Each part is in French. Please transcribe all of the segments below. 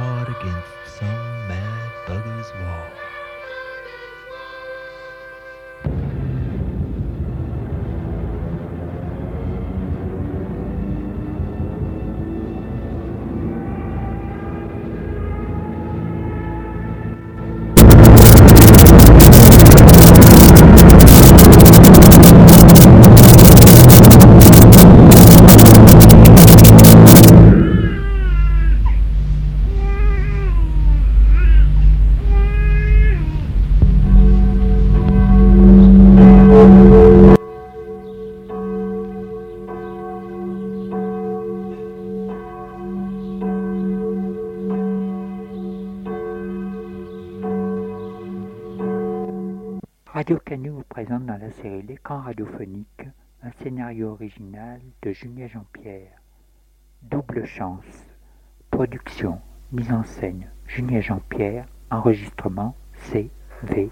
against some mad bugger's wall. Série L'écran radiophonique un scénario original de Julien Jean-Pierre. Double chance. Production, mise en scène Julien Jean-Pierre, enregistrement CV.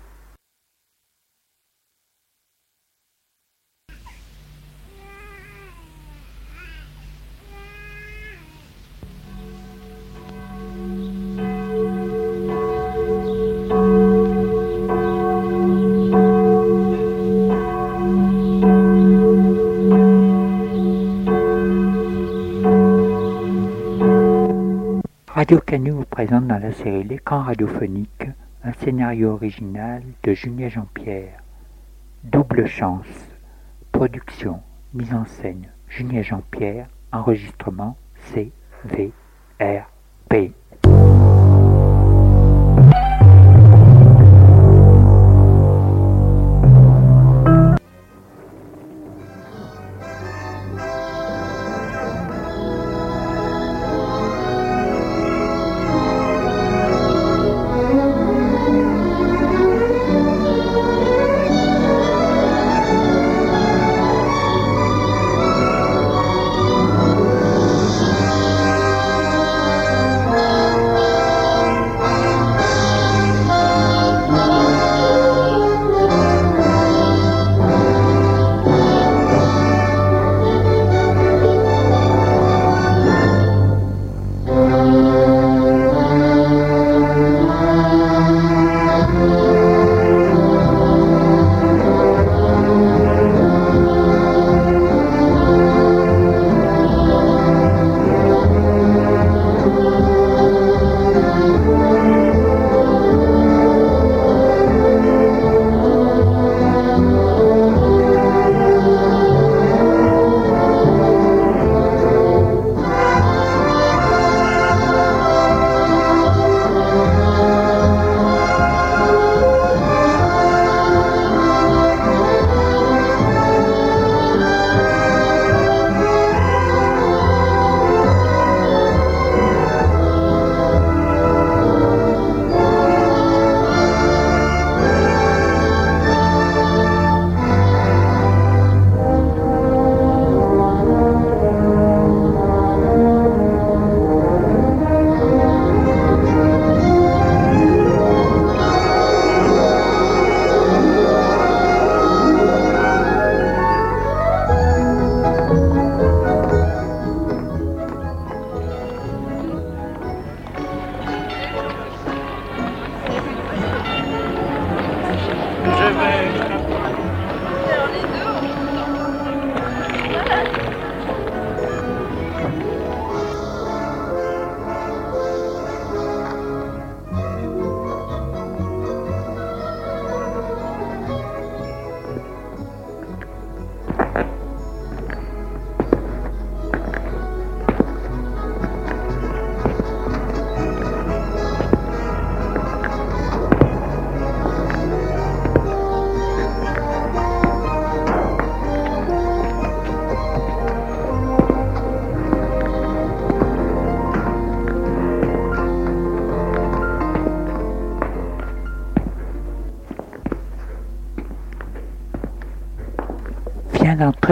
Radio Canu vous présente dans la série L'écran radiophonique un scénario original de Julien Jean-Pierre. Double chance. Production, mise en scène Julien Jean-Pierre, enregistrement CVRP.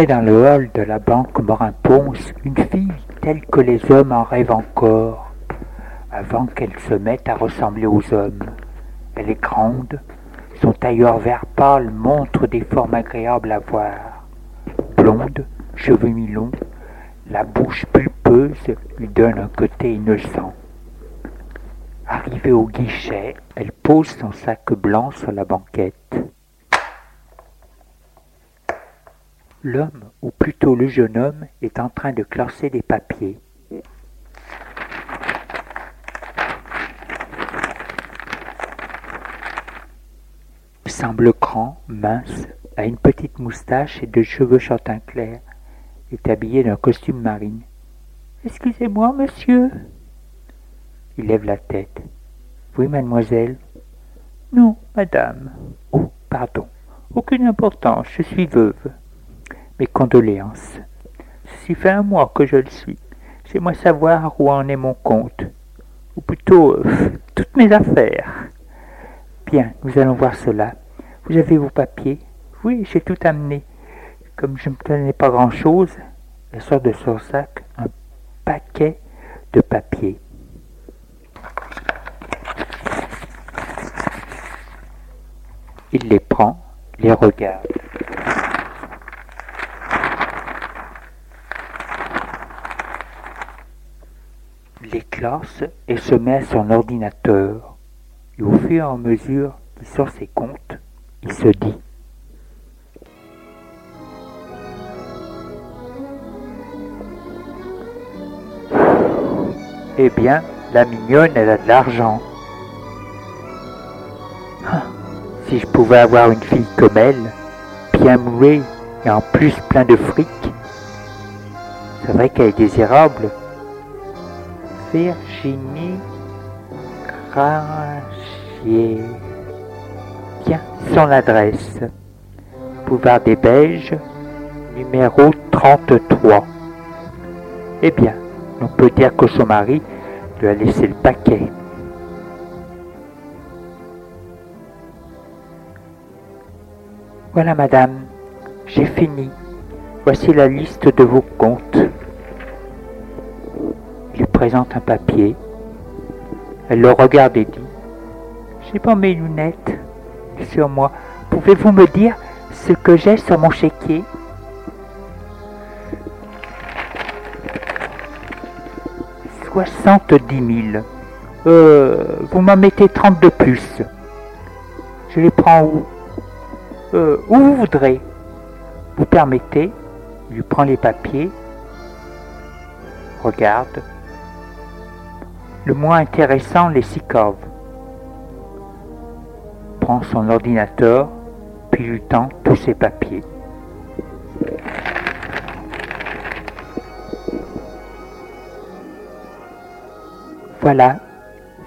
Dans le hall de la banque Morin-Ponce une fille telle que les hommes en rêvent encore, avant qu'elle se mette à ressembler aux hommes. Elle est grande, son tailleur vert pâle montre des formes agréables à voir. Blonde, cheveux mi-longs, la bouche pulpeuse lui donne un côté innocent. Arrivée au guichet, elle pose son sac blanc sur la banquette. L'homme, ou plutôt le jeune homme, est en train de classer des papiers. Il semble grand, mince, a une petite moustache et de cheveux châtain clair, est habillé d'un costume marine. Excusez-moi, monsieur. Il lève la tête. Oui, mademoiselle. Non, madame. Oh, pardon. Aucune importance, je suis veuve. Mes condoléances. Ceci fait un mois que je le suis. J'aimerais savoir où en est mon compte. Ou plutôt, euh, toutes mes affaires. Bien, nous allons voir cela. Vous avez vos papiers? Oui, j'ai tout amené. Comme je ne tenais pas grand-chose, elle sort de son sac un paquet de papiers. Il les prend, les regarde. Les et se met à son ordinateur. Et au fur et à mesure qu'il sort ses comptes, il se dit Eh bien, la mignonne, elle a de l'argent. Ah, si je pouvais avoir une fille comme elle, bien mouée et en plus plein de fric, c'est vrai qu'elle est désirable. Virginie Grachier. Tiens, son adresse. Boulevard des Beiges, numéro 33. Eh bien, on peut dire que son mari lui a laissé le paquet. Voilà, madame, j'ai fini. Voici la liste de vos comptes. Présente un papier. Elle le regarde et dit J'ai pas mes lunettes sur moi. Pouvez-vous me dire ce que j'ai sur mon chéquier? Soixante-dix mille. Euh, vous m'en mettez trente de plus. Je les prends où? Euh, Où vous voudrez. Vous permettez? Il lui prend les papiers. Regarde. Le moins intéressant, les Sikov. Prend son ordinateur, puis lui tend tous ses papiers. Voilà,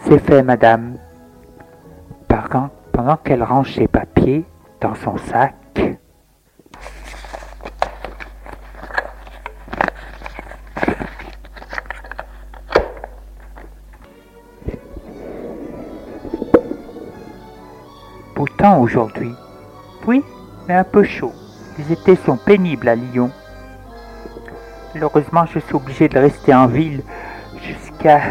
c'est fait, madame. Pendant, pendant qu'elle range ses papiers dans son sac, aujourd'hui. Oui, mais un peu chaud. Les étés sont pénibles à Lyon. Malheureusement, je suis obligé de rester en ville jusqu'à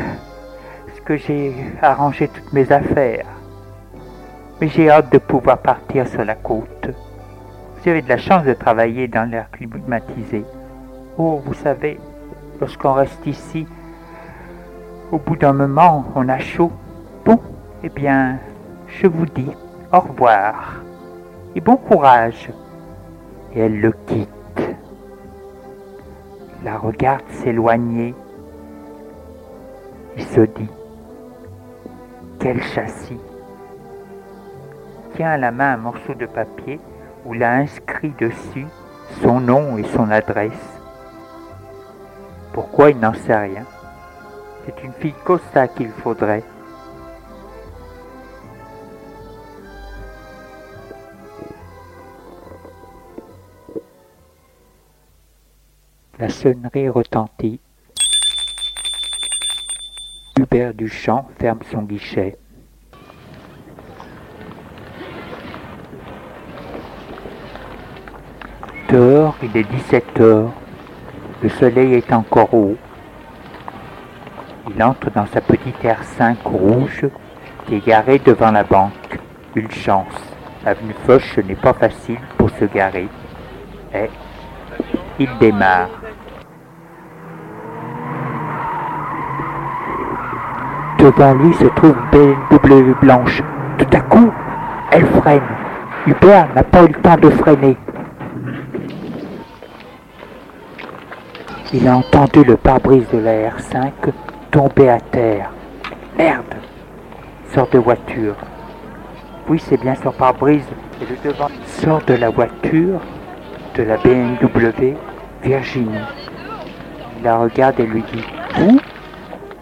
ce que j'ai arrangé toutes mes affaires. Mais j'ai hâte de pouvoir partir sur la côte. Vous avez de la chance de travailler dans l'air climatisé. Oh, vous savez, lorsqu'on reste ici, au bout d'un moment, on a chaud. Bon, eh bien, je vous dis au revoir et bon courage. Et elle le quitte. La regarde s'éloigner. Il se dit, quel châssis. Tient à la main un morceau de papier où il a inscrit dessus son nom et son adresse. Pourquoi il n'en sait rien? C'est une fille Costa qu'il faudrait. La sonnerie retentit. Hubert Duchamp ferme son guichet. Dehors, il est 17 heures. Le soleil est encore haut. Il entre dans sa petite R5 rouge qui est garée devant la banque. Une chance. Avenue Foch n'est pas facile pour se garer. Et il démarre. Devant lui se trouve une BMW blanche. Tout à coup, elle freine. Hubert n'a pas eu le temps de freiner. Il a entendu le pare-brise de la R5 tomber à terre. Merde sort de voiture. Oui, c'est bien son pare-brise. Et sort de la voiture de la BMW Virginie. Il la regarde et lui dit Vous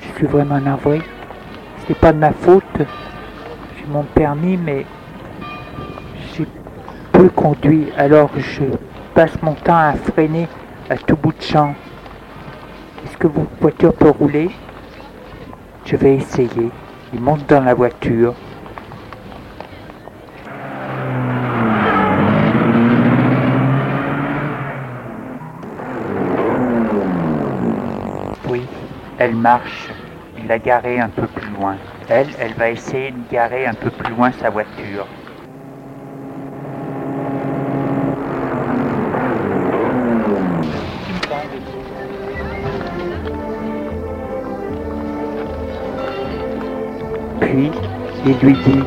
Je suis vraiment navré. Ce n'est pas de ma faute. J'ai mon permis, mais j'ai peu conduit. Alors je passe mon temps à freiner à tout bout de champ. Est-ce que votre voiture peut rouler? Je vais essayer. Il monte dans la voiture. Oui, elle marche. Il l'a garée un peu plus Elle, elle va essayer de garer un peu plus loin sa voiture. Puis, il lui dit,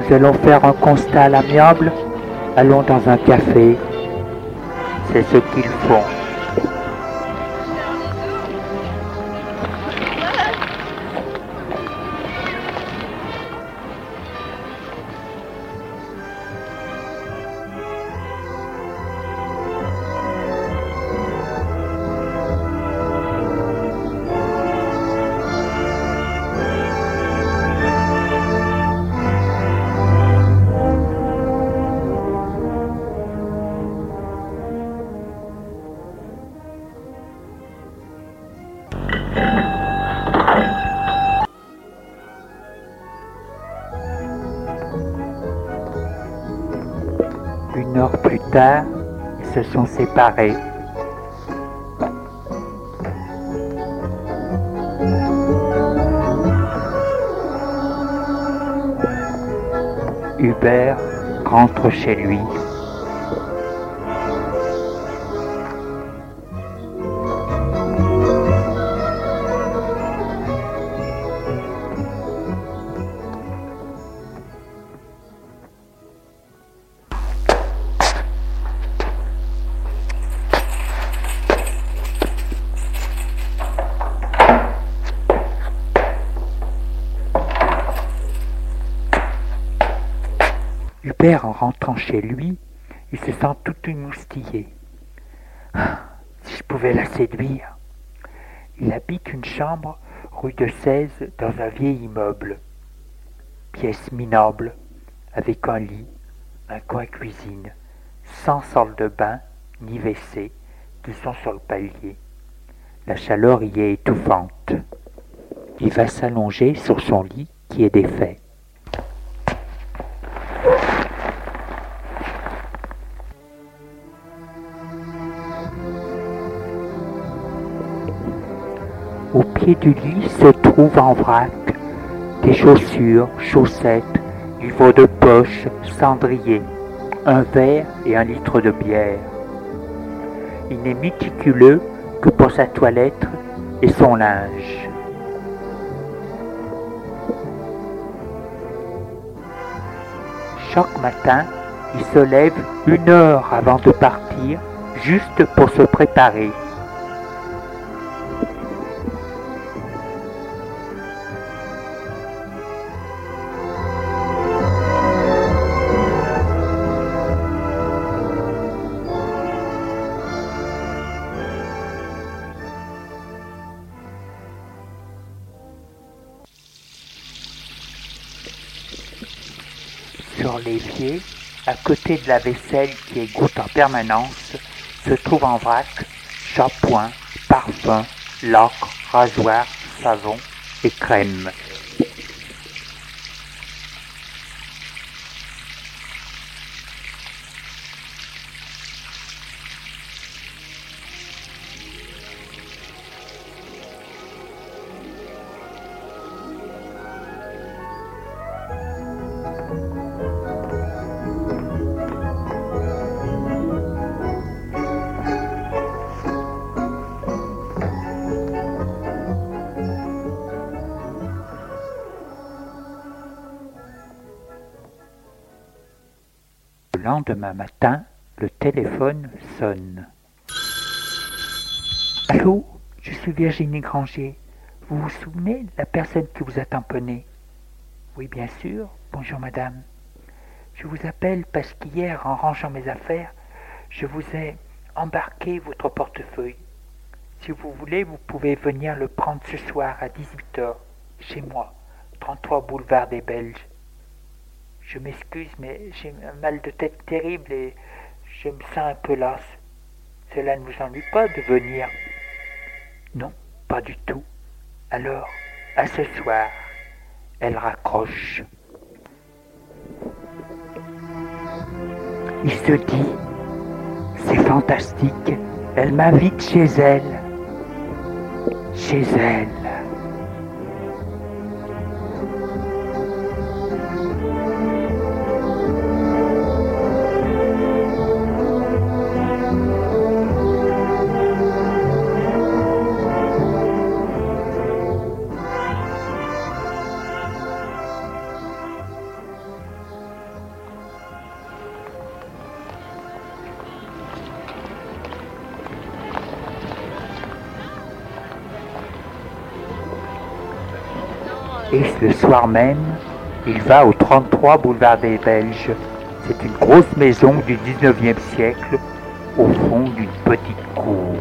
nous allons faire un constat à l'amiable, allons dans un café. C'est ce qu'ils font. Ils se sont séparés. Hubert rentre chez lui. Chez lui, il se sent tout émoustillé. Ah, Si je pouvais la séduire. Il habite une chambre rue de 16 dans un vieil immeuble. Pièce minable, avec un lit, un coin cuisine, sans salle de bain ni WC, qui sont sur le palier. La chaleur y est étouffante. Il va s'allonger sur son lit qui est défait. Du lit se trouve en vrac des chaussures, chaussettes, veau de poche, cendrier, un verre et un litre de bière. Il n'est méticuleux que pour sa toilette et son linge. Chaque matin, il se lève une heure avant de partir, juste pour se préparer. Côté de la vaisselle qui égoutte en permanence, se trouve en vrac shampoing, parfum, l'encre, rasoir, savon et crème. Lendemain matin, le téléphone sonne. Allô Je suis Virginie Granger. Vous vous souvenez de la personne qui vous a tamponné? Oui, bien sûr. Bonjour, madame. Je vous appelle parce qu'hier, en rangeant mes affaires, je vous ai embarqué votre portefeuille. Si vous voulez, vous pouvez venir le prendre ce soir à 18h, chez moi, 33 boulevard des Belges. Je m'excuse, mais j'ai un mal de tête terrible et je me sens un peu lasse. Cela ne vous ennuie pas de venir? Non, pas du tout. Alors, à ce soir, elle raccroche. Il se dit, c'est fantastique, elle m'invite chez elle. Chez elle. Même, il va au 33 boulevard des Belges. C'est une grosse maison du 19e siècle au fond d'une petite cour.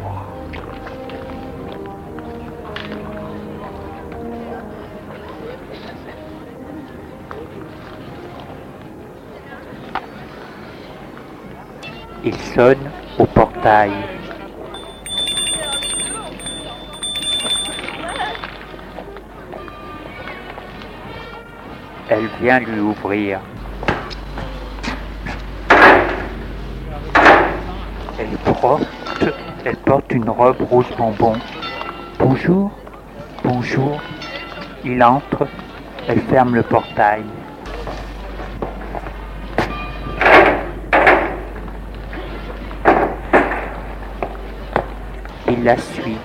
Il sonne au portail. Elle vient lui ouvrir. Elle porte, elle porte une robe rouge bonbon. Bonjour, bonjour. Il entre, elle ferme le portail. Il la suit.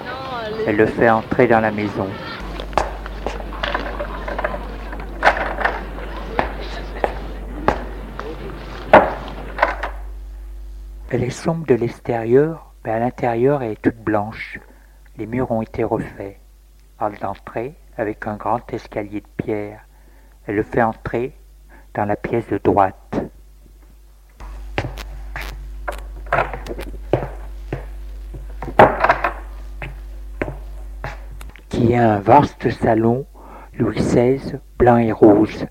Elle le fait entrer dans la maison. Elle est sombre de l'extérieur, mais à l'intérieur elle est toute blanche. Les murs ont été refaits. Hall d'entrée avec un grand escalier de pierre. Elle le fait entrer dans la pièce de droite. Qui est un vaste salon Louis XVI, blanc et rose.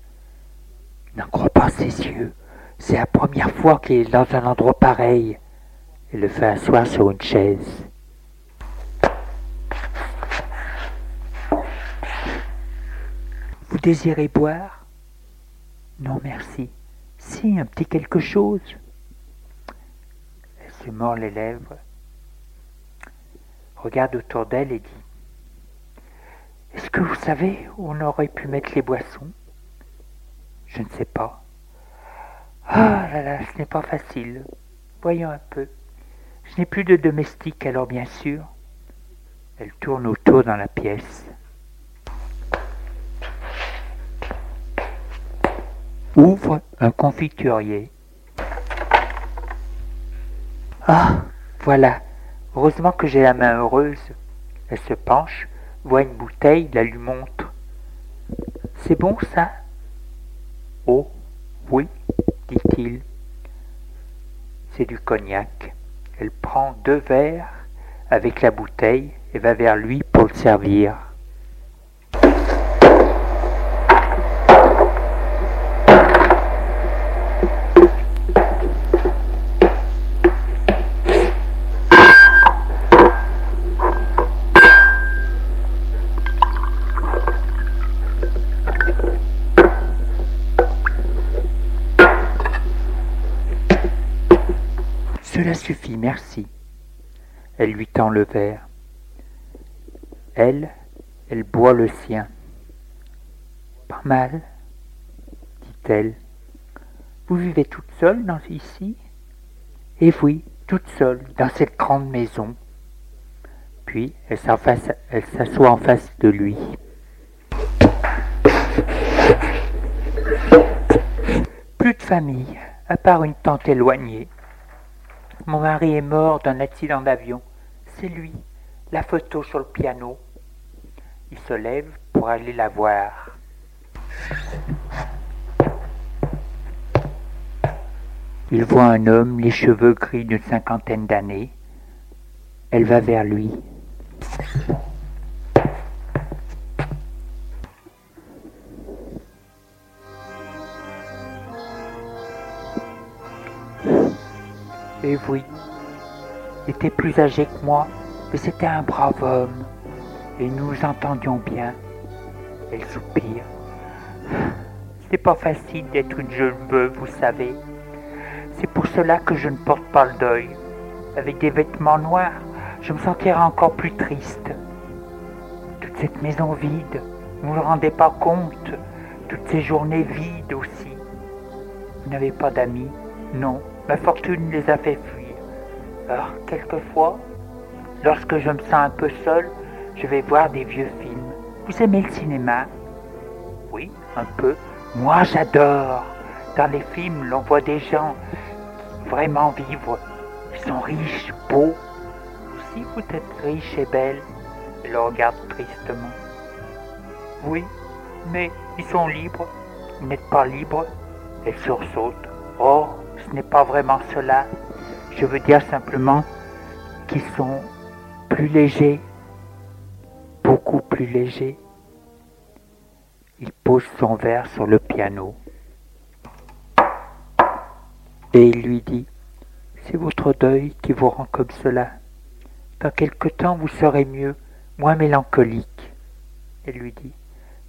N'en crois pas ses yeux. C'est la première fois qu'il est dans un endroit pareil. Il le fait asseoir sur une chaise. Vous désirez boire? Non, merci. Si, un petit quelque chose. Elle se mord les lèvres, regarde autour d'elle et dit Est-ce que vous savez où on aurait pu mettre les boissons Je ne sais pas. Ah là là, ce n'est pas facile. Voyons un peu. Je n'ai plus de domestique, alors bien sûr. Elle tourne autour dans la pièce. Ouvre un confiturier. Ah, voilà. Heureusement que j'ai la main heureuse. Elle se penche, voit une bouteille, la lui montre. C'est bon ça? Oh, oui, dit-il. C'est du cognac. Elle prend deux verres avec la bouteille et va vers lui pour le servir. Merci. Elle lui tend le verre. Elle, elle boit le sien. Pas mal, dit-elle. Vous vivez toute seule dans ici? Eh oui, toute seule, dans cette grande maison. Puis elle s'assoit en face de lui. Plus de famille. à part une tante éloignée. Mon mari est mort d'un accident d'avion. C'est lui, la photo sur le piano. Il se lève pour aller la voir. Il voit un homme, les cheveux gris d'une cinquantaine d'années. Elle va vers lui. Et oui, il était plus âgé que moi, mais c'était un brave homme, et nous nous entendions bien. Elle soupire. C'est pas facile d'être une jeune veuve, vous savez. C'est pour cela que je ne porte pas le deuil. Avec des vêtements noirs, je me sentirais encore plus triste. Toute cette maison vide, vous ne vous rendez pas compte. Toutes ces journées vides aussi. Vous n'avez pas d'amis? Non, ma fortune les a fait fuir. Alors, quelquefois, lorsque je me sens un peu seul, je vais voir des vieux films. Vous aimez le cinéma? Oui, un peu. Moi, j'adore. Dans les films, l'on voit des gens vraiment vivre. Ils sont riches, beaux. Aussi, vous êtes riche et belle. Elle le regarde tristement. Oui, mais ils sont libres. Vous n'êtes pas libre. Elle sursaute. Oh, n'est pas vraiment cela. Je veux dire simplement qu'ils sont plus légers, beaucoup plus légers. Il pose son verre sur le piano et il lui dit C'est votre deuil qui vous rend comme cela. Dans quelque temps vous serez mieux, moins mélancolique. Elle lui dit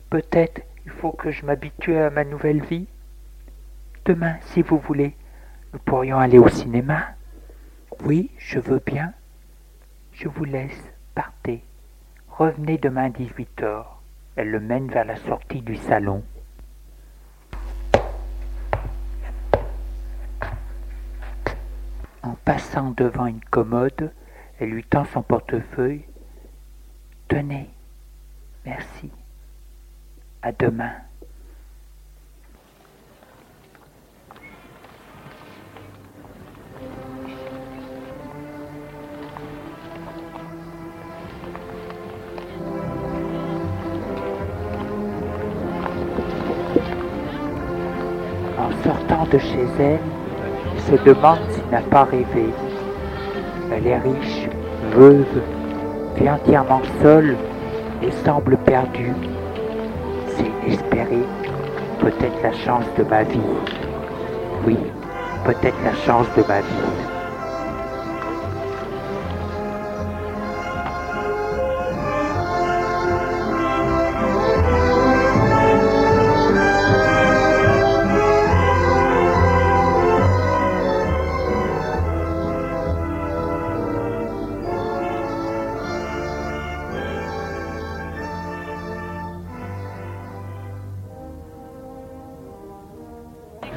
Peut-être il faut que je m'habitue à ma nouvelle vie. Demain, si vous voulez, nous pourrions aller au cinéma. Oui, je veux bien. Je vous laisse, partez. Revenez demain à 18 heures. Elle le mène vers la sortie du salon. En passant devant une commode, elle lui tend son portefeuille. Tenez, merci. À demain. De chez elle, se demande s'il n'a pas rêvé. Elle est riche, veuve, vit entièrement seule et semble perdue. C'est inespéré, peut-être la chance de ma vie. Oui, peut-être la chance de ma vie.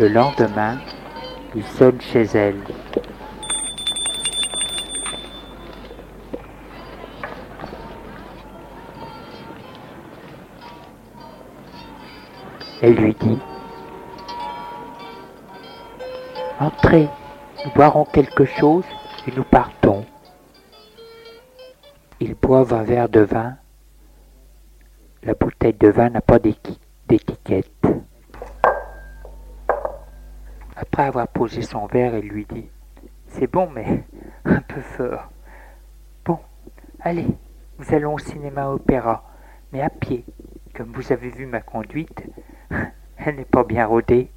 Le lendemain, il sonne chez elle. Elle lui dit Entrez, nous boirons quelque chose et nous partons. Ils boivent un verre de vin. La bouteille de vin n'a pas d'étiquette. Après avoir posé son verre, elle lui dit C'est bon, mais un peu fort. Bon, allez, nous allons au cinéma opéra, mais à pied. Comme vous avez vu ma conduite, elle n'est pas bien rodée.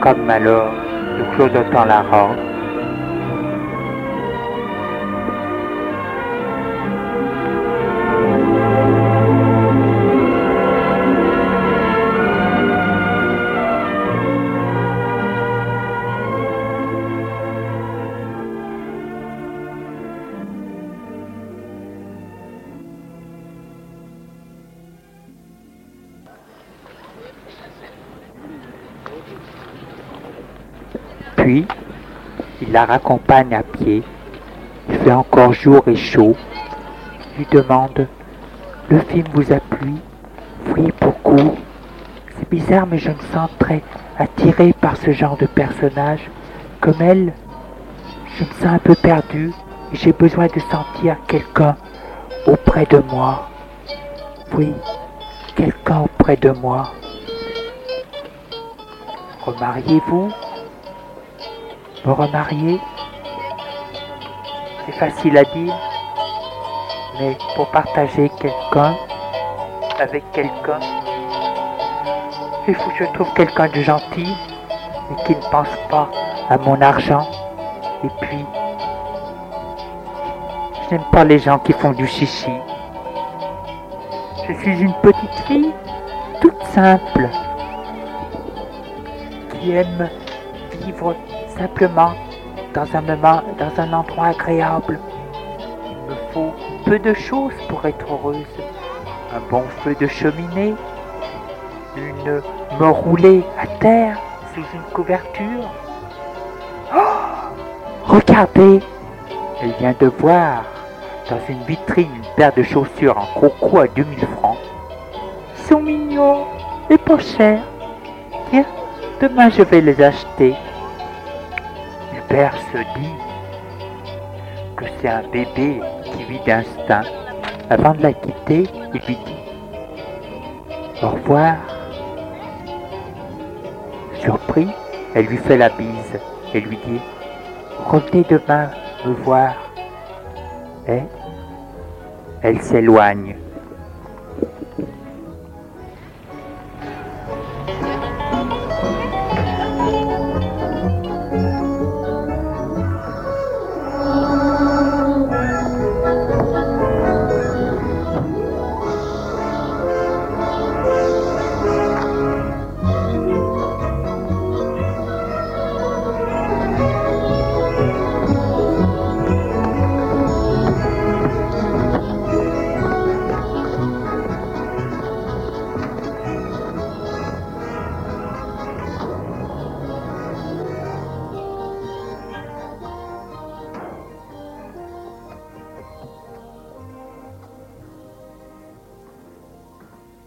En cas de malheur de Claude la raccompagne à pied. Il fait encore jour et chaud. Lui demande Le film vous a plu? Oui, beaucoup. C'est bizarre, mais je me sens très attiré par ce genre de personnage. Comme elle, je me sens un peu perdu et j'ai besoin de sentir quelqu'un auprès de moi. Oui, quelqu'un auprès de moi. Remariez-vous? Me remarier C'est facile à dire, mais pour partager quelqu'un avec quelqu'un, il faut que je trouve quelqu'un de gentil et qui ne pense pas à mon argent. Et puis, je n'aime pas les gens qui font du chichi. Je suis une petite fille toute simple qui aime vivre simplement dans un endroit agréable. Il me faut peu de choses pour être heureuse. Un bon feu de cheminée, une me rouler à terre sous une couverture. Oh Regardez, elle vient de voir dans une vitrine une paire de chaussures en coco à 2000 francs. Ils sont mignons et pas chers. Tiens, demain je vais les acheter. Hubert se dit que c'est un bébé qui vit d'instinct. Avant de la quitter, il lui dit Au revoir. Surpris, elle lui fait la bise et lui dit Revenez demain me voir. Et elle s'éloigne.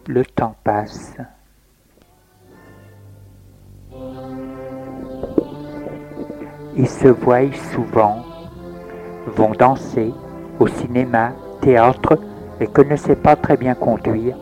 Le temps passe. Ils se voient souvent, vont danser au cinéma, théâtre et que ne sait pas très bien conduire.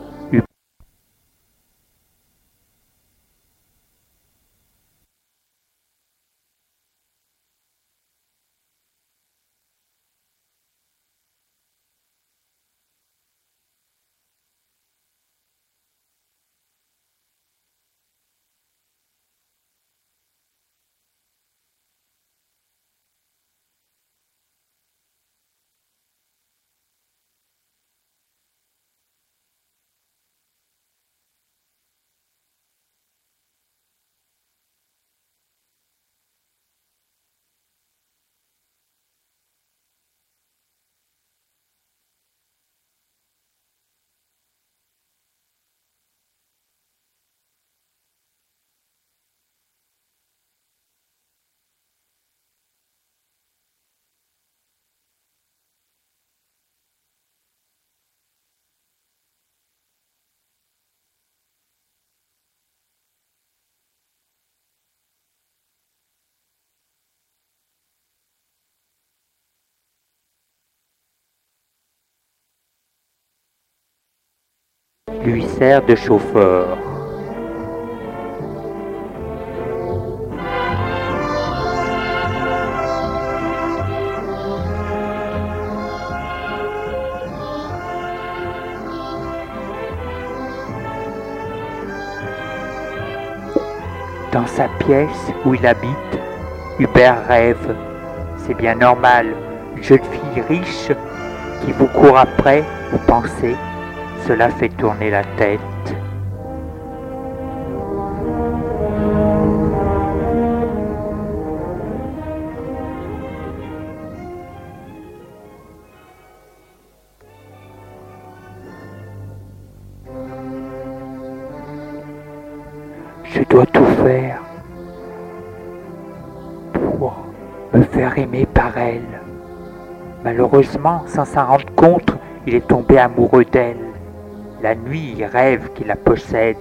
Lui sert de chauffeur. Dans sa pièce où il habite, Hubert rêve. C'est bien normal. Une jeune fille riche qui vous court après, vous pensez, cela fait tourner la tête. Je dois tout faire faire aimer par elle. Malheureusement, sans s'en rendre compte, il est tombé amoureux d'elle. La nuit, rêve qu'il la possède.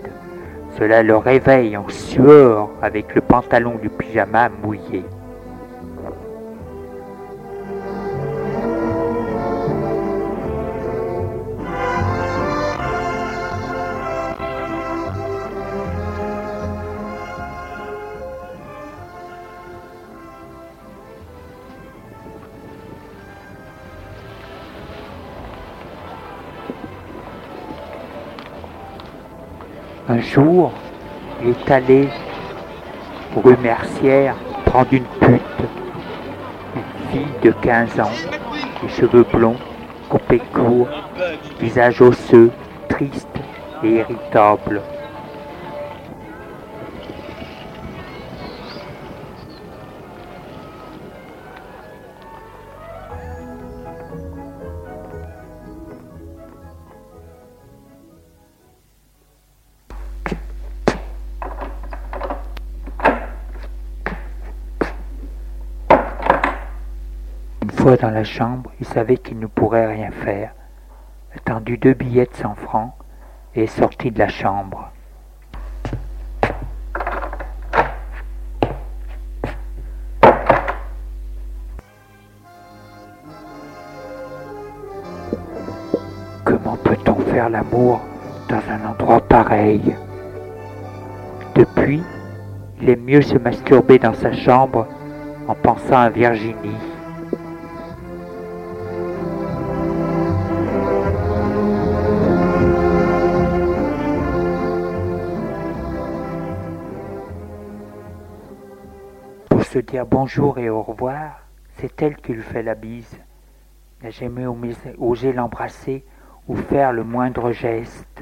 Cela le réveille en sueur avec le pantalon du pyjama mouillé. Jour, il est allé rue Mercière prendre une pute, une fille de 15 ans, les cheveux blonds, coupés courts, visage osseux, triste et irritable. Dans la chambre, il savait qu'il ne pourrait rien faire, a deux billets de 100 francs et est sorti de la chambre. Comment peut-on faire l'amour dans un endroit pareil? Depuis, il aime mieux se masturber dans sa chambre en pensant à Virginie. Se dire bonjour et au revoir, c'est elle qui lui fait la bise. N'a jamais osé l'embrasser ou faire le moindre geste.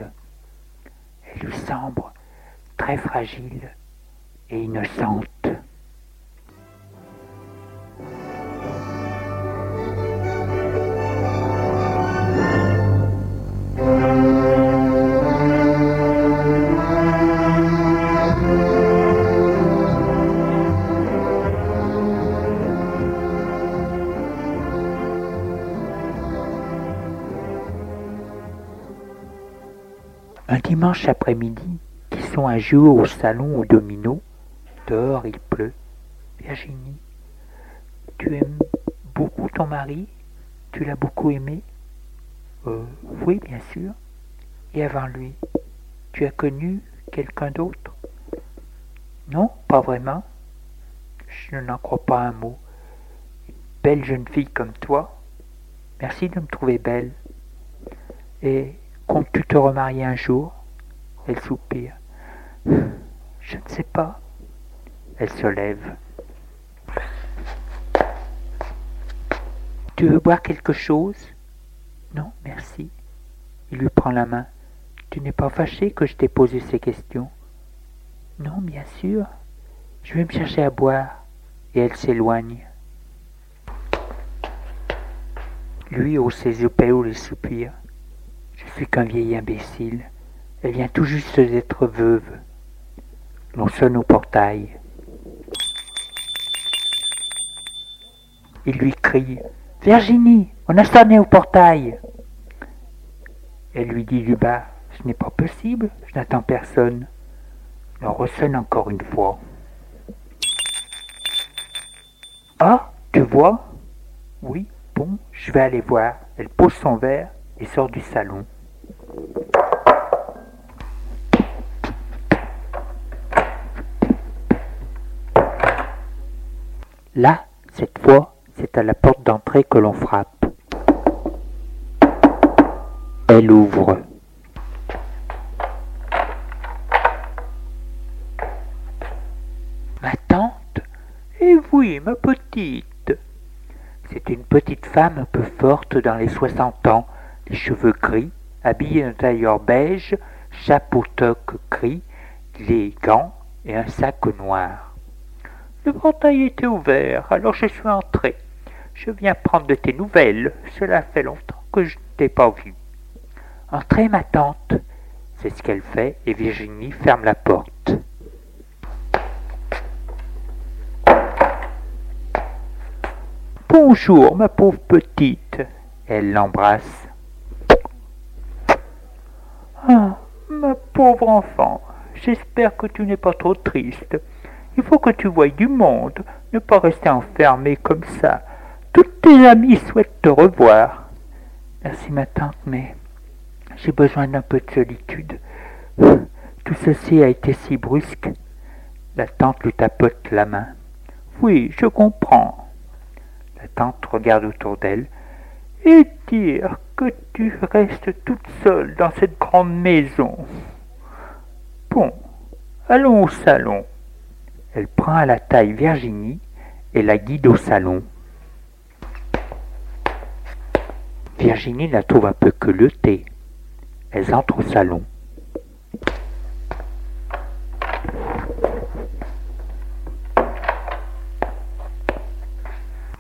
Elle lui semble très fragile et innocente. Après-midi, ils sont à jouer au salon au domino. Dehors, il pleut. Virginie, tu aimes beaucoup ton mari? Tu l'as beaucoup aimé? Euh, Oui, bien sûr. Et avant lui, tu as connu quelqu'un d'autre? Non, pas vraiment. Je n'en crois pas un mot. Belle jeune fille comme toi. Merci de me trouver belle. Et comptes-tu te remarier un jour? Elle soupire. Je ne sais pas. Elle se lève. Tu veux boire quelque chose? Non, merci. Il lui prend la main. Tu n'es pas fâché que je t'ai posé ces questions? Non, bien sûr. Je vais me chercher à boire. Et elle s'éloigne. Lui hausse ses épaules et soupire. Je suis qu'un vieil imbécile. Elle vient tout juste d'être veuve. L'on sonne au portail. Il lui crie Virginie, on a sonné au portail. Elle lui dit du bas Ce n'est pas possible, je n'attends personne. On ressonne encore une fois. Ah, tu vois? Oui, bon, je vais aller voir. Elle pose son verre et sort du salon. Là, cette fois, c'est à la porte d'entrée que l'on frappe. Elle ouvre. Ma tante? Eh oui, ma petite. C'est une petite femme un peu forte dans les soixante ans, les cheveux gris, habillée d'un tailleur beige, chapeau toque gris, les gants et un sac noir. Le portail était ouvert, alors je suis entré. Je viens prendre de tes nouvelles. Cela fait longtemps que je ne t'ai pas vu. Entrez, ma tante. C'est ce qu'elle fait, et Virginie ferme la porte. Bonjour, ma pauvre petite. Elle l'embrasse. Ah, ma pauvre enfant, j'espère que tu n'es pas trop triste. Il faut que tu voies du monde, ne pas rester enfermé comme ça. Toutes tes amies souhaitent te revoir. Merci ma tante, mais j'ai besoin d'un peu de solitude. Tout ceci a été si brusque. La tante lui tapote la main. Oui, je comprends. La tante regarde autour d'elle. Et dire que tu restes toute seule dans cette grande maison. Bon, allons au salon. Elle prend à la taille Virginie et la guide au salon. Virginie la trouve un peu thé. Elles entrent au salon.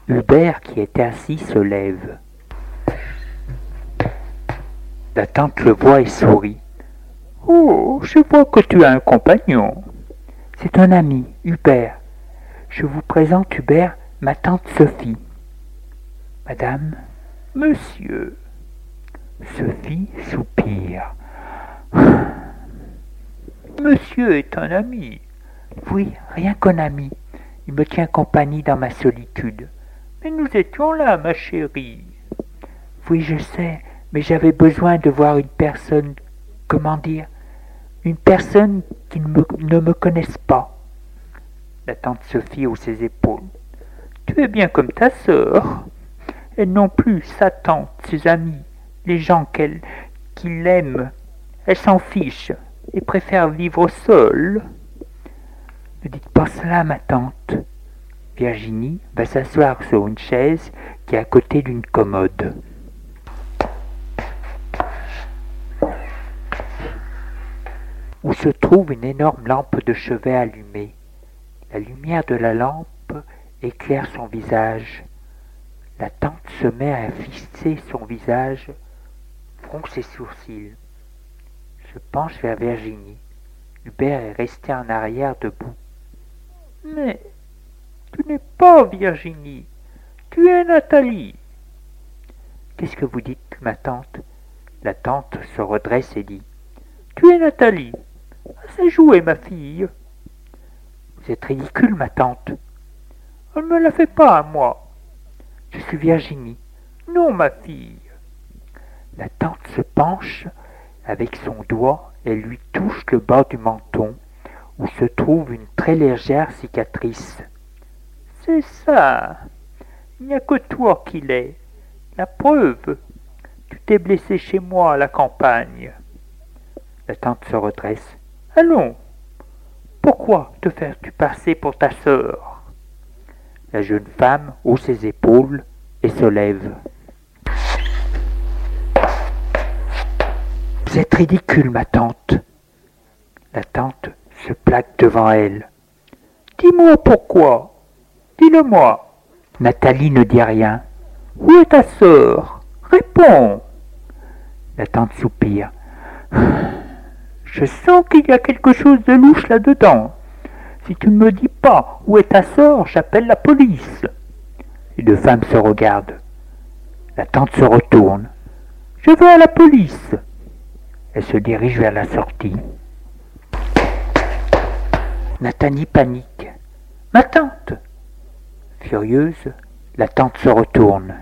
Hubert, qui était assis, se lève. La tante le voit et sourit. Oh, je vois que tu as un compagnon. C'est un ami, Hubert. Je vous présente Hubert, ma tante Sophie. Madame, monsieur. Sophie soupire. Monsieur est un ami. Oui, rien qu'un ami. Il me tient compagnie dans ma solitude. Mais nous étions là, ma chérie. Oui, je sais, mais j'avais besoin de voir une personne, comment dire, une personne qui ne me, ne me connaisse pas. La tante Sophie hausse ses épaules. Tu es bien comme ta sœur. Elle non plus, sa tante, ses amis, les gens qu'elle, qui l'aiment. Elle s'en fiche et préfère vivre seule. Ne dites pas cela, ma tante. Virginie va s'asseoir sur une chaise qui est à côté d'une commode. Où se trouve une énorme lampe de chevet allumée. La lumière de la lampe éclaire son visage. La tante se met à fixer son visage, fronce ses sourcils. Je penche vers Virginie. Hubert est resté en arrière debout. Mais tu n'es pas Virginie, tu es Nathalie. Qu'est-ce que vous dites, ma tante? La tante se redresse et dit Tu es Nathalie. C'est joué, ma fille. Vous êtes ridicule, ma tante. Elle ne me la fait pas à moi. Je suis Virginie. Non, ma fille. La tante se penche avec son doigt et lui touche le bas du menton où se trouve une très légère cicatrice. C'est ça. Il n'y a que toi qui l'es. La preuve. Tu t'es blessé chez moi à la campagne. La tante se redresse. Allons. Pourquoi te fais-tu passer pour ta sœur? La jeune femme hausse ses épaules et se lève. Vous êtes ridicule, ma tante. La tante se plaque devant elle. Dis-moi pourquoi. Dis-le-moi. Nathalie ne dit rien. Où est ta sœur? Réponds. La tante soupire. Je sens qu'il y a quelque chose de louche là-dedans. Si tu ne me dis pas où est ta sœur, j'appelle la police. Les deux femmes se regardent. La tante se retourne. Je vais à la police. Elle se dirige vers la sortie. Nathalie panique. Ma tante Furieuse, la tante se retourne.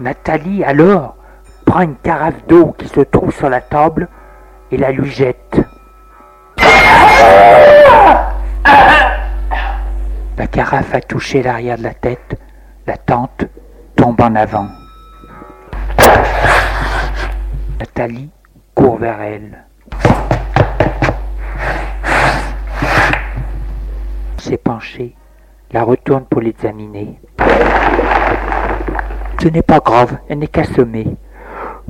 Nathalie, alors, prend une carafe d'eau qui se trouve sur la table et la lui jette. La carafe a touché l'arrière de la tête. La tante tombe en avant. Nathalie court vers elle. S'est penchée la retourne pour l'examiner. Ce n'est pas grave, elle n'est qu'assommée.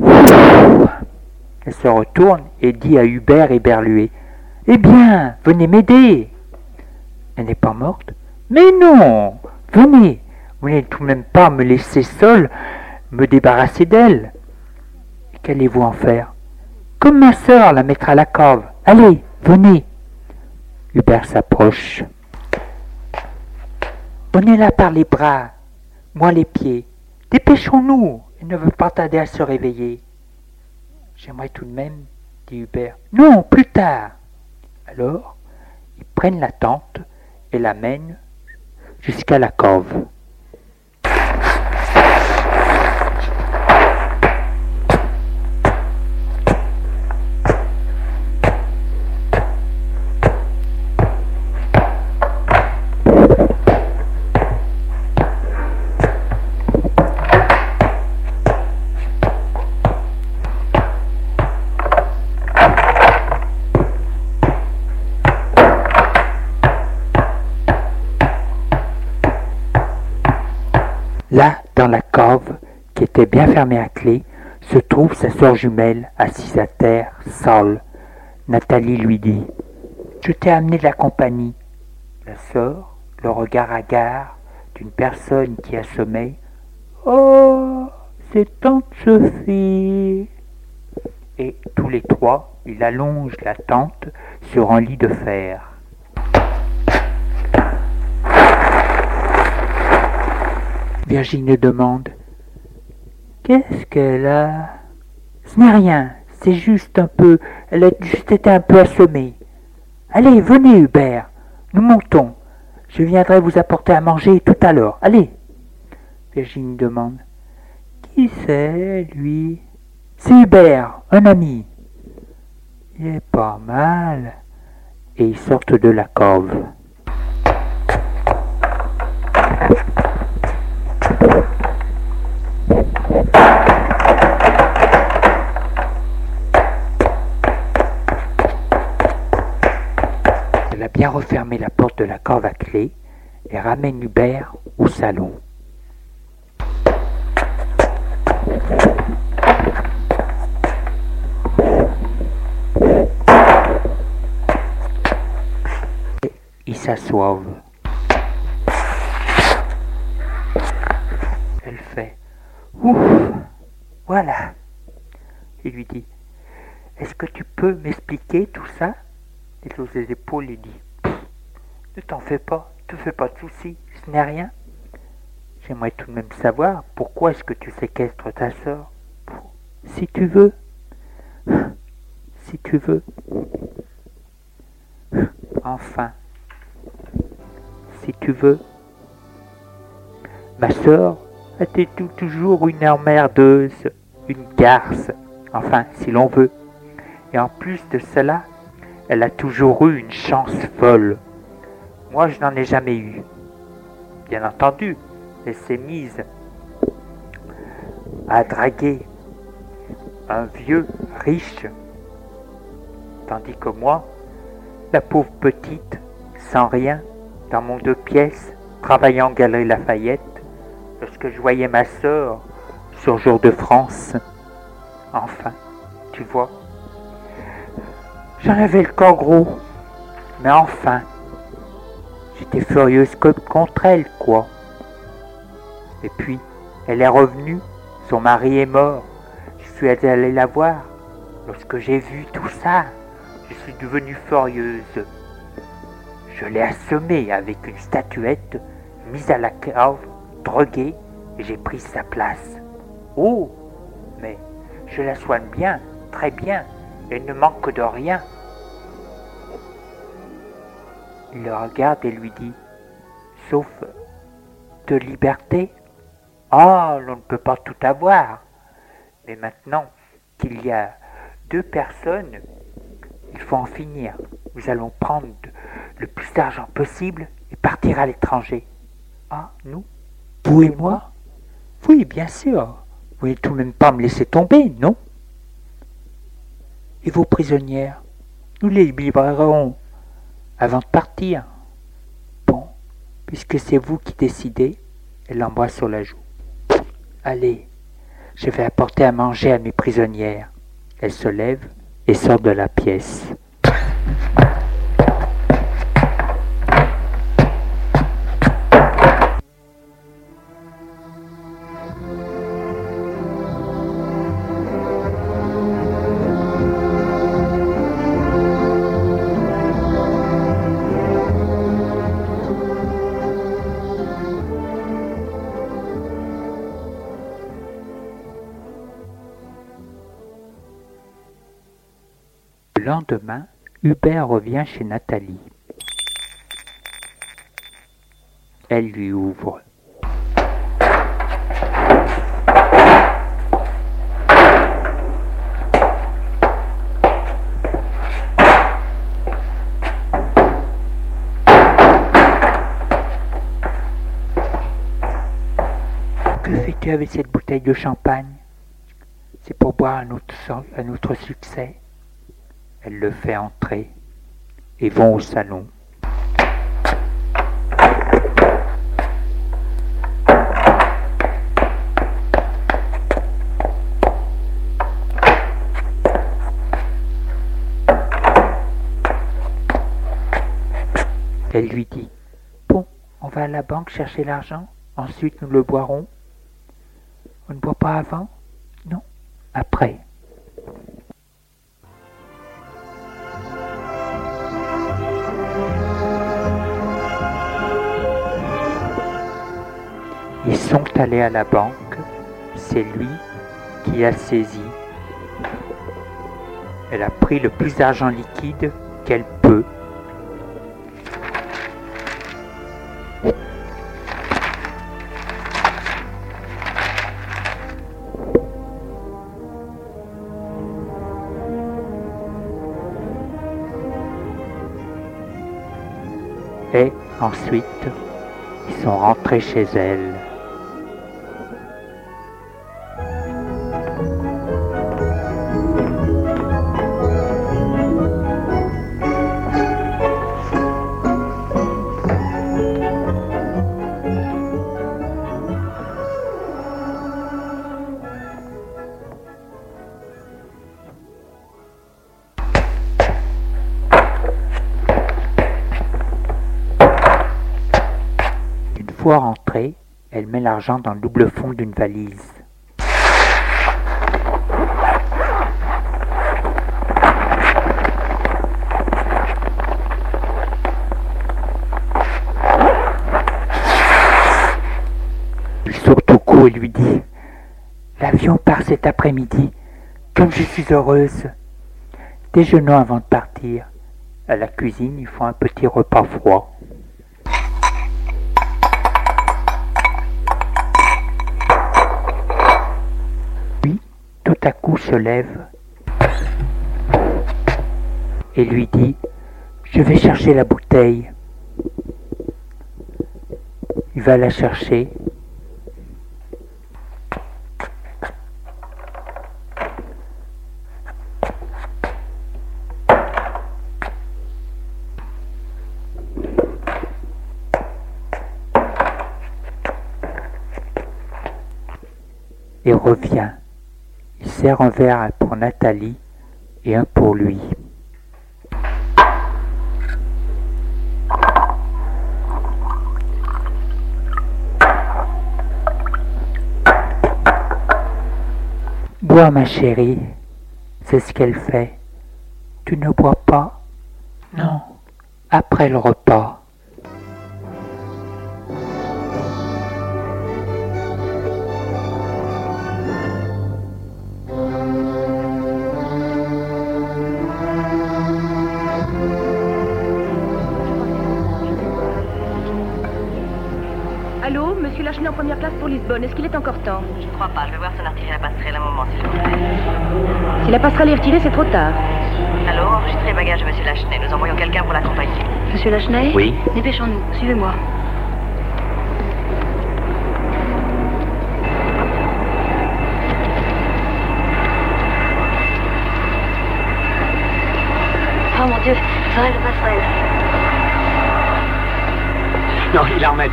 Elle se retourne et dit à Hubert éberlué Eh bien, venez m'aider Elle n'est pas morte Mais non Venez Vous n'allez tout de même pas me laisser seule, me débarrasser d'elle. Qu'allez-vous en faire? Comme ma sœur la mettre à la cave. Allez, venez Hubert s'approche. Prenez-la par les bras, moi les pieds. Dépêchons-nous, elle ne veut pas tarder à se réveiller. J'aimerais tout de même, dit Hubert. Non, plus tard. Alors, ils prennent la tente et la mènent jusqu'à la cove. Bien fermée à clé, se trouve sa sœur jumelle, assise à terre, sale. Nathalie lui dit Je t'ai amené de la compagnie. La sœur, le regard hagard d'une personne qui a sommeil. Oh, c'est tante Sophie. Et tous les trois, ils allongent la tente sur un lit de fer. Virginie demande Qu'est-ce qu'elle a Ce n'est rien, c'est juste un peu. Elle a juste été un peu assommée. Allez, venez, Hubert, nous montons. Je viendrai vous apporter à manger tout à l'heure. Allez. Virginie demande Qui c'est, lui? C'est Hubert, un ami. Il est pas mal. Et ils sortent de la cave. Elle a bien refermé la porte de la cave à clé et ramène Hubert au salon. S'assoivent. Elle fait Ouf, voilà. Il lui dit Est-ce que tu peux m'expliquer tout ça? Il hausse les épaules et dit Ne t'en fais pas, ne te fais pas de soucis, ce n'est rien. J'aimerais tout de même savoir pourquoi est-ce que tu séquestres ta sœur? Si tu veux. Si tu veux. Enfin. Si tu veux. Ma sœur était toujours une emmerdeuse, une garce, enfin, si l'on veut. Et en plus de cela, elle a toujours eu une chance folle. Moi, je n'en ai jamais eu. Bien entendu, elle s'est mise à draguer un vieux riche, tandis que moi, la pauvre petite, sans rien, dans mon deux pièces, travaillant galerie Lafayette, lorsque je voyais ma sœur sur Jour de France. Enfin, tu vois, j'en avais le corps gros, mais enfin, j'étais furieuse que- contre elle, quoi. Et puis, elle est revenue, son mari est mort, je suis allée la voir. Lorsque j'ai vu tout ça, je suis devenue furieuse. Je l'ai assommée avec une statuette, mise à la cave, droguée, et j'ai pris sa place. Oh, mais je la soigne bien, très bien, elle ne manque de rien. Il le regarde et lui dit, sauf de liberté. Ah, l'on ne peut pas tout avoir. Mais maintenant qu'il y a deux personnes, il faut en finir. Nous allons prendre le plus d'argent possible et partir à l'étranger. Ah, nous Vous et moi? Oui, bien sûr. Vous n'allez tout de même pas me laisser tomber, non? Et vos prisonnières? Nous les libérerons avant de partir. Bon, puisque c'est vous qui décidez, elle l'embrasse sur la joue. Allez, je vais apporter à manger à mes prisonnières. Elle se lève et sort de la pièce. Lendemain, Hubert revient chez Nathalie. Elle lui ouvre. Que fais-tu avec cette bouteille de champagne? C'est pour boire un autre, un autre succès. Elle le fait entrer et vont au salon. Elle lui dit Bon, on va à la banque chercher l'argent, ensuite nous le boirons. On ne boit pas avant? Non, après. Ils sont allés à la banque, c'est lui qui a saisi. Elle a pris le plus d'argent liquide qu'elle peut. Et ensuite, ils sont rentrés chez elle. Dans le double fond d'une valise. Il saute au cou et lui dit L'avion part cet après-midi. Comme je suis heureuse. Déjeunons avant de partir. À la cuisine, ils font un petit repas froid. Tout à coup se lève et lui dit Je vais chercher la bouteille. Il va la chercher. Et revient. Sert un verre pour Nathalie et un pour lui. Bois, ma chérie, c'est ce qu'elle fait. Tu ne bois pas? Non, après le repas. Est-ce qu'il est encore temps Je ne crois pas. Je vais voir si on a retiré la passerelle un moment, s'il vous plaît. Si la passerelle est retirée, c'est trop tard. Allô, enregistrez les bagages de monsieur Lachenay. Nous envoyons quelqu'un pour l'accompagner. Monsieur Lachenay Oui. Dépêchons-nous. Suivez-moi. Oh mon Dieu, j'enlève la passerelle. Non, il la remet.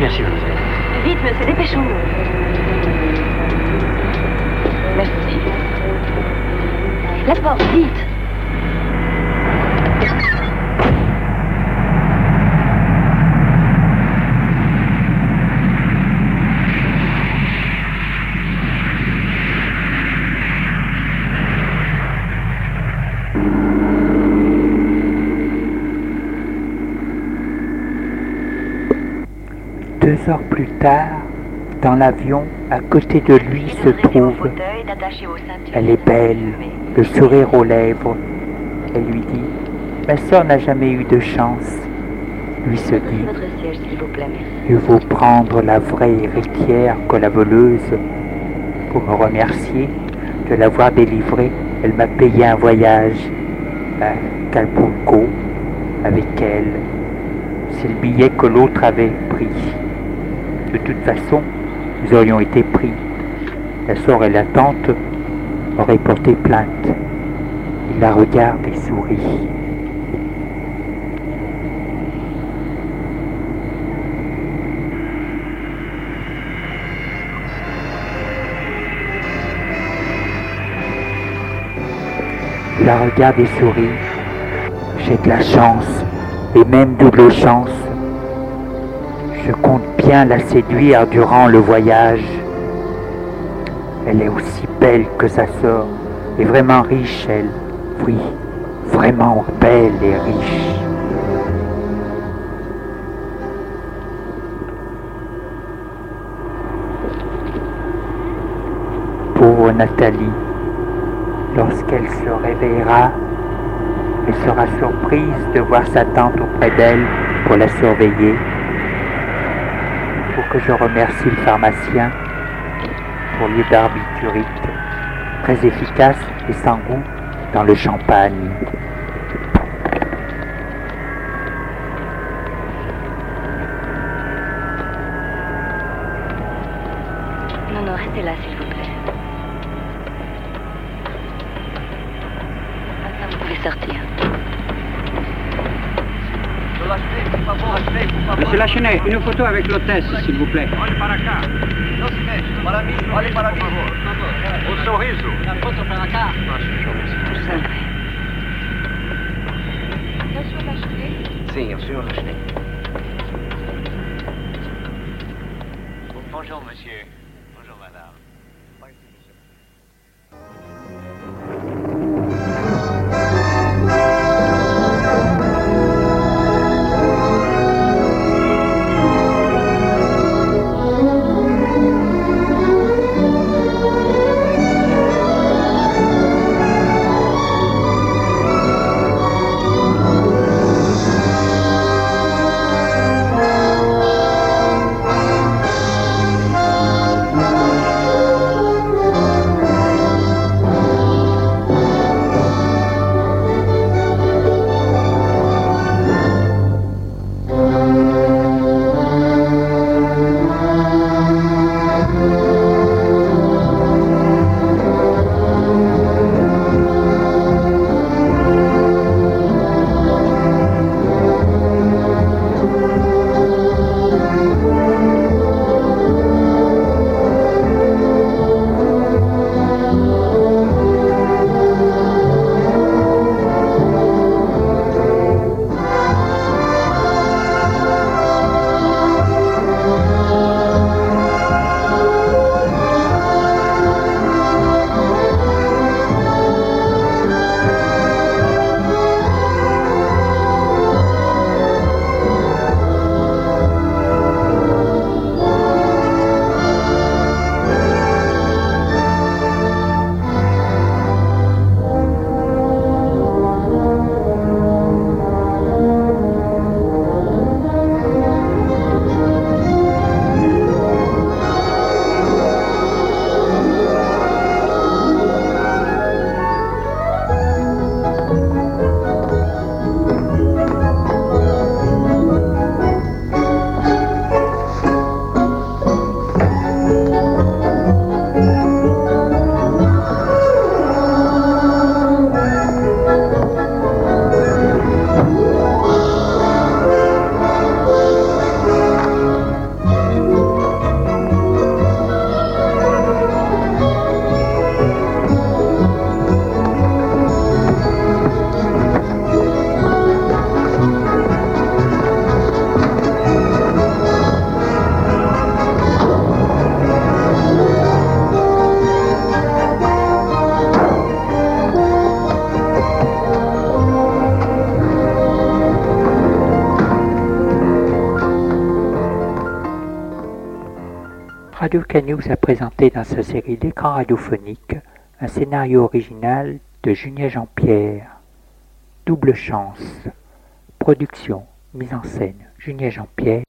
Merci, mademoiselle. Vite, monsieur, dépêchons-nous. Merci. La porte, vite heures plus tard, dans l'avion, à côté de lui se trouve. Elle est belle, le sourire aux lèvres. Elle lui dit Ma sœur n'a jamais eu de chance. Lui se dit Mieux vaut prendre la vraie héritière que la voleuse. Pour me remercier de l'avoir délivrée, elle m'a payé un voyage à Calpulco avec elle. C'est le billet que l'autre avait pris. De toute façon, nous aurions été pris. La sœur et la tante auraient porté plainte. Il la regarde et sourit. La regarde et sourit. J'ai de la chance, et même double chance. Je compte bien la séduire durant le voyage. Elle est aussi belle que sa sœur, et vraiment riche, elle. Oui, vraiment belle et riche. Pauvre Nathalie, lorsqu'elle se réveillera, elle sera surprise de voir sa tante auprès d'elle pour la surveiller. Que je remercie le pharmacien pour lieu barbiturite, très efficace et sans goût dans le champagne. Non, non, restez là, s'il vous plaît. Maintenant, vous pouvez sortir. Monsieur Lachenet, une photo avec l'hôtesse, s'il vous plaît. Sim, o senhor Rachet. Radio Canu vous a présenté dans sa série L'écran radiophonique un scénario original de Julien Jean-Pierre. Double chance. Production, mise en scène, Julien Jean-Pierre.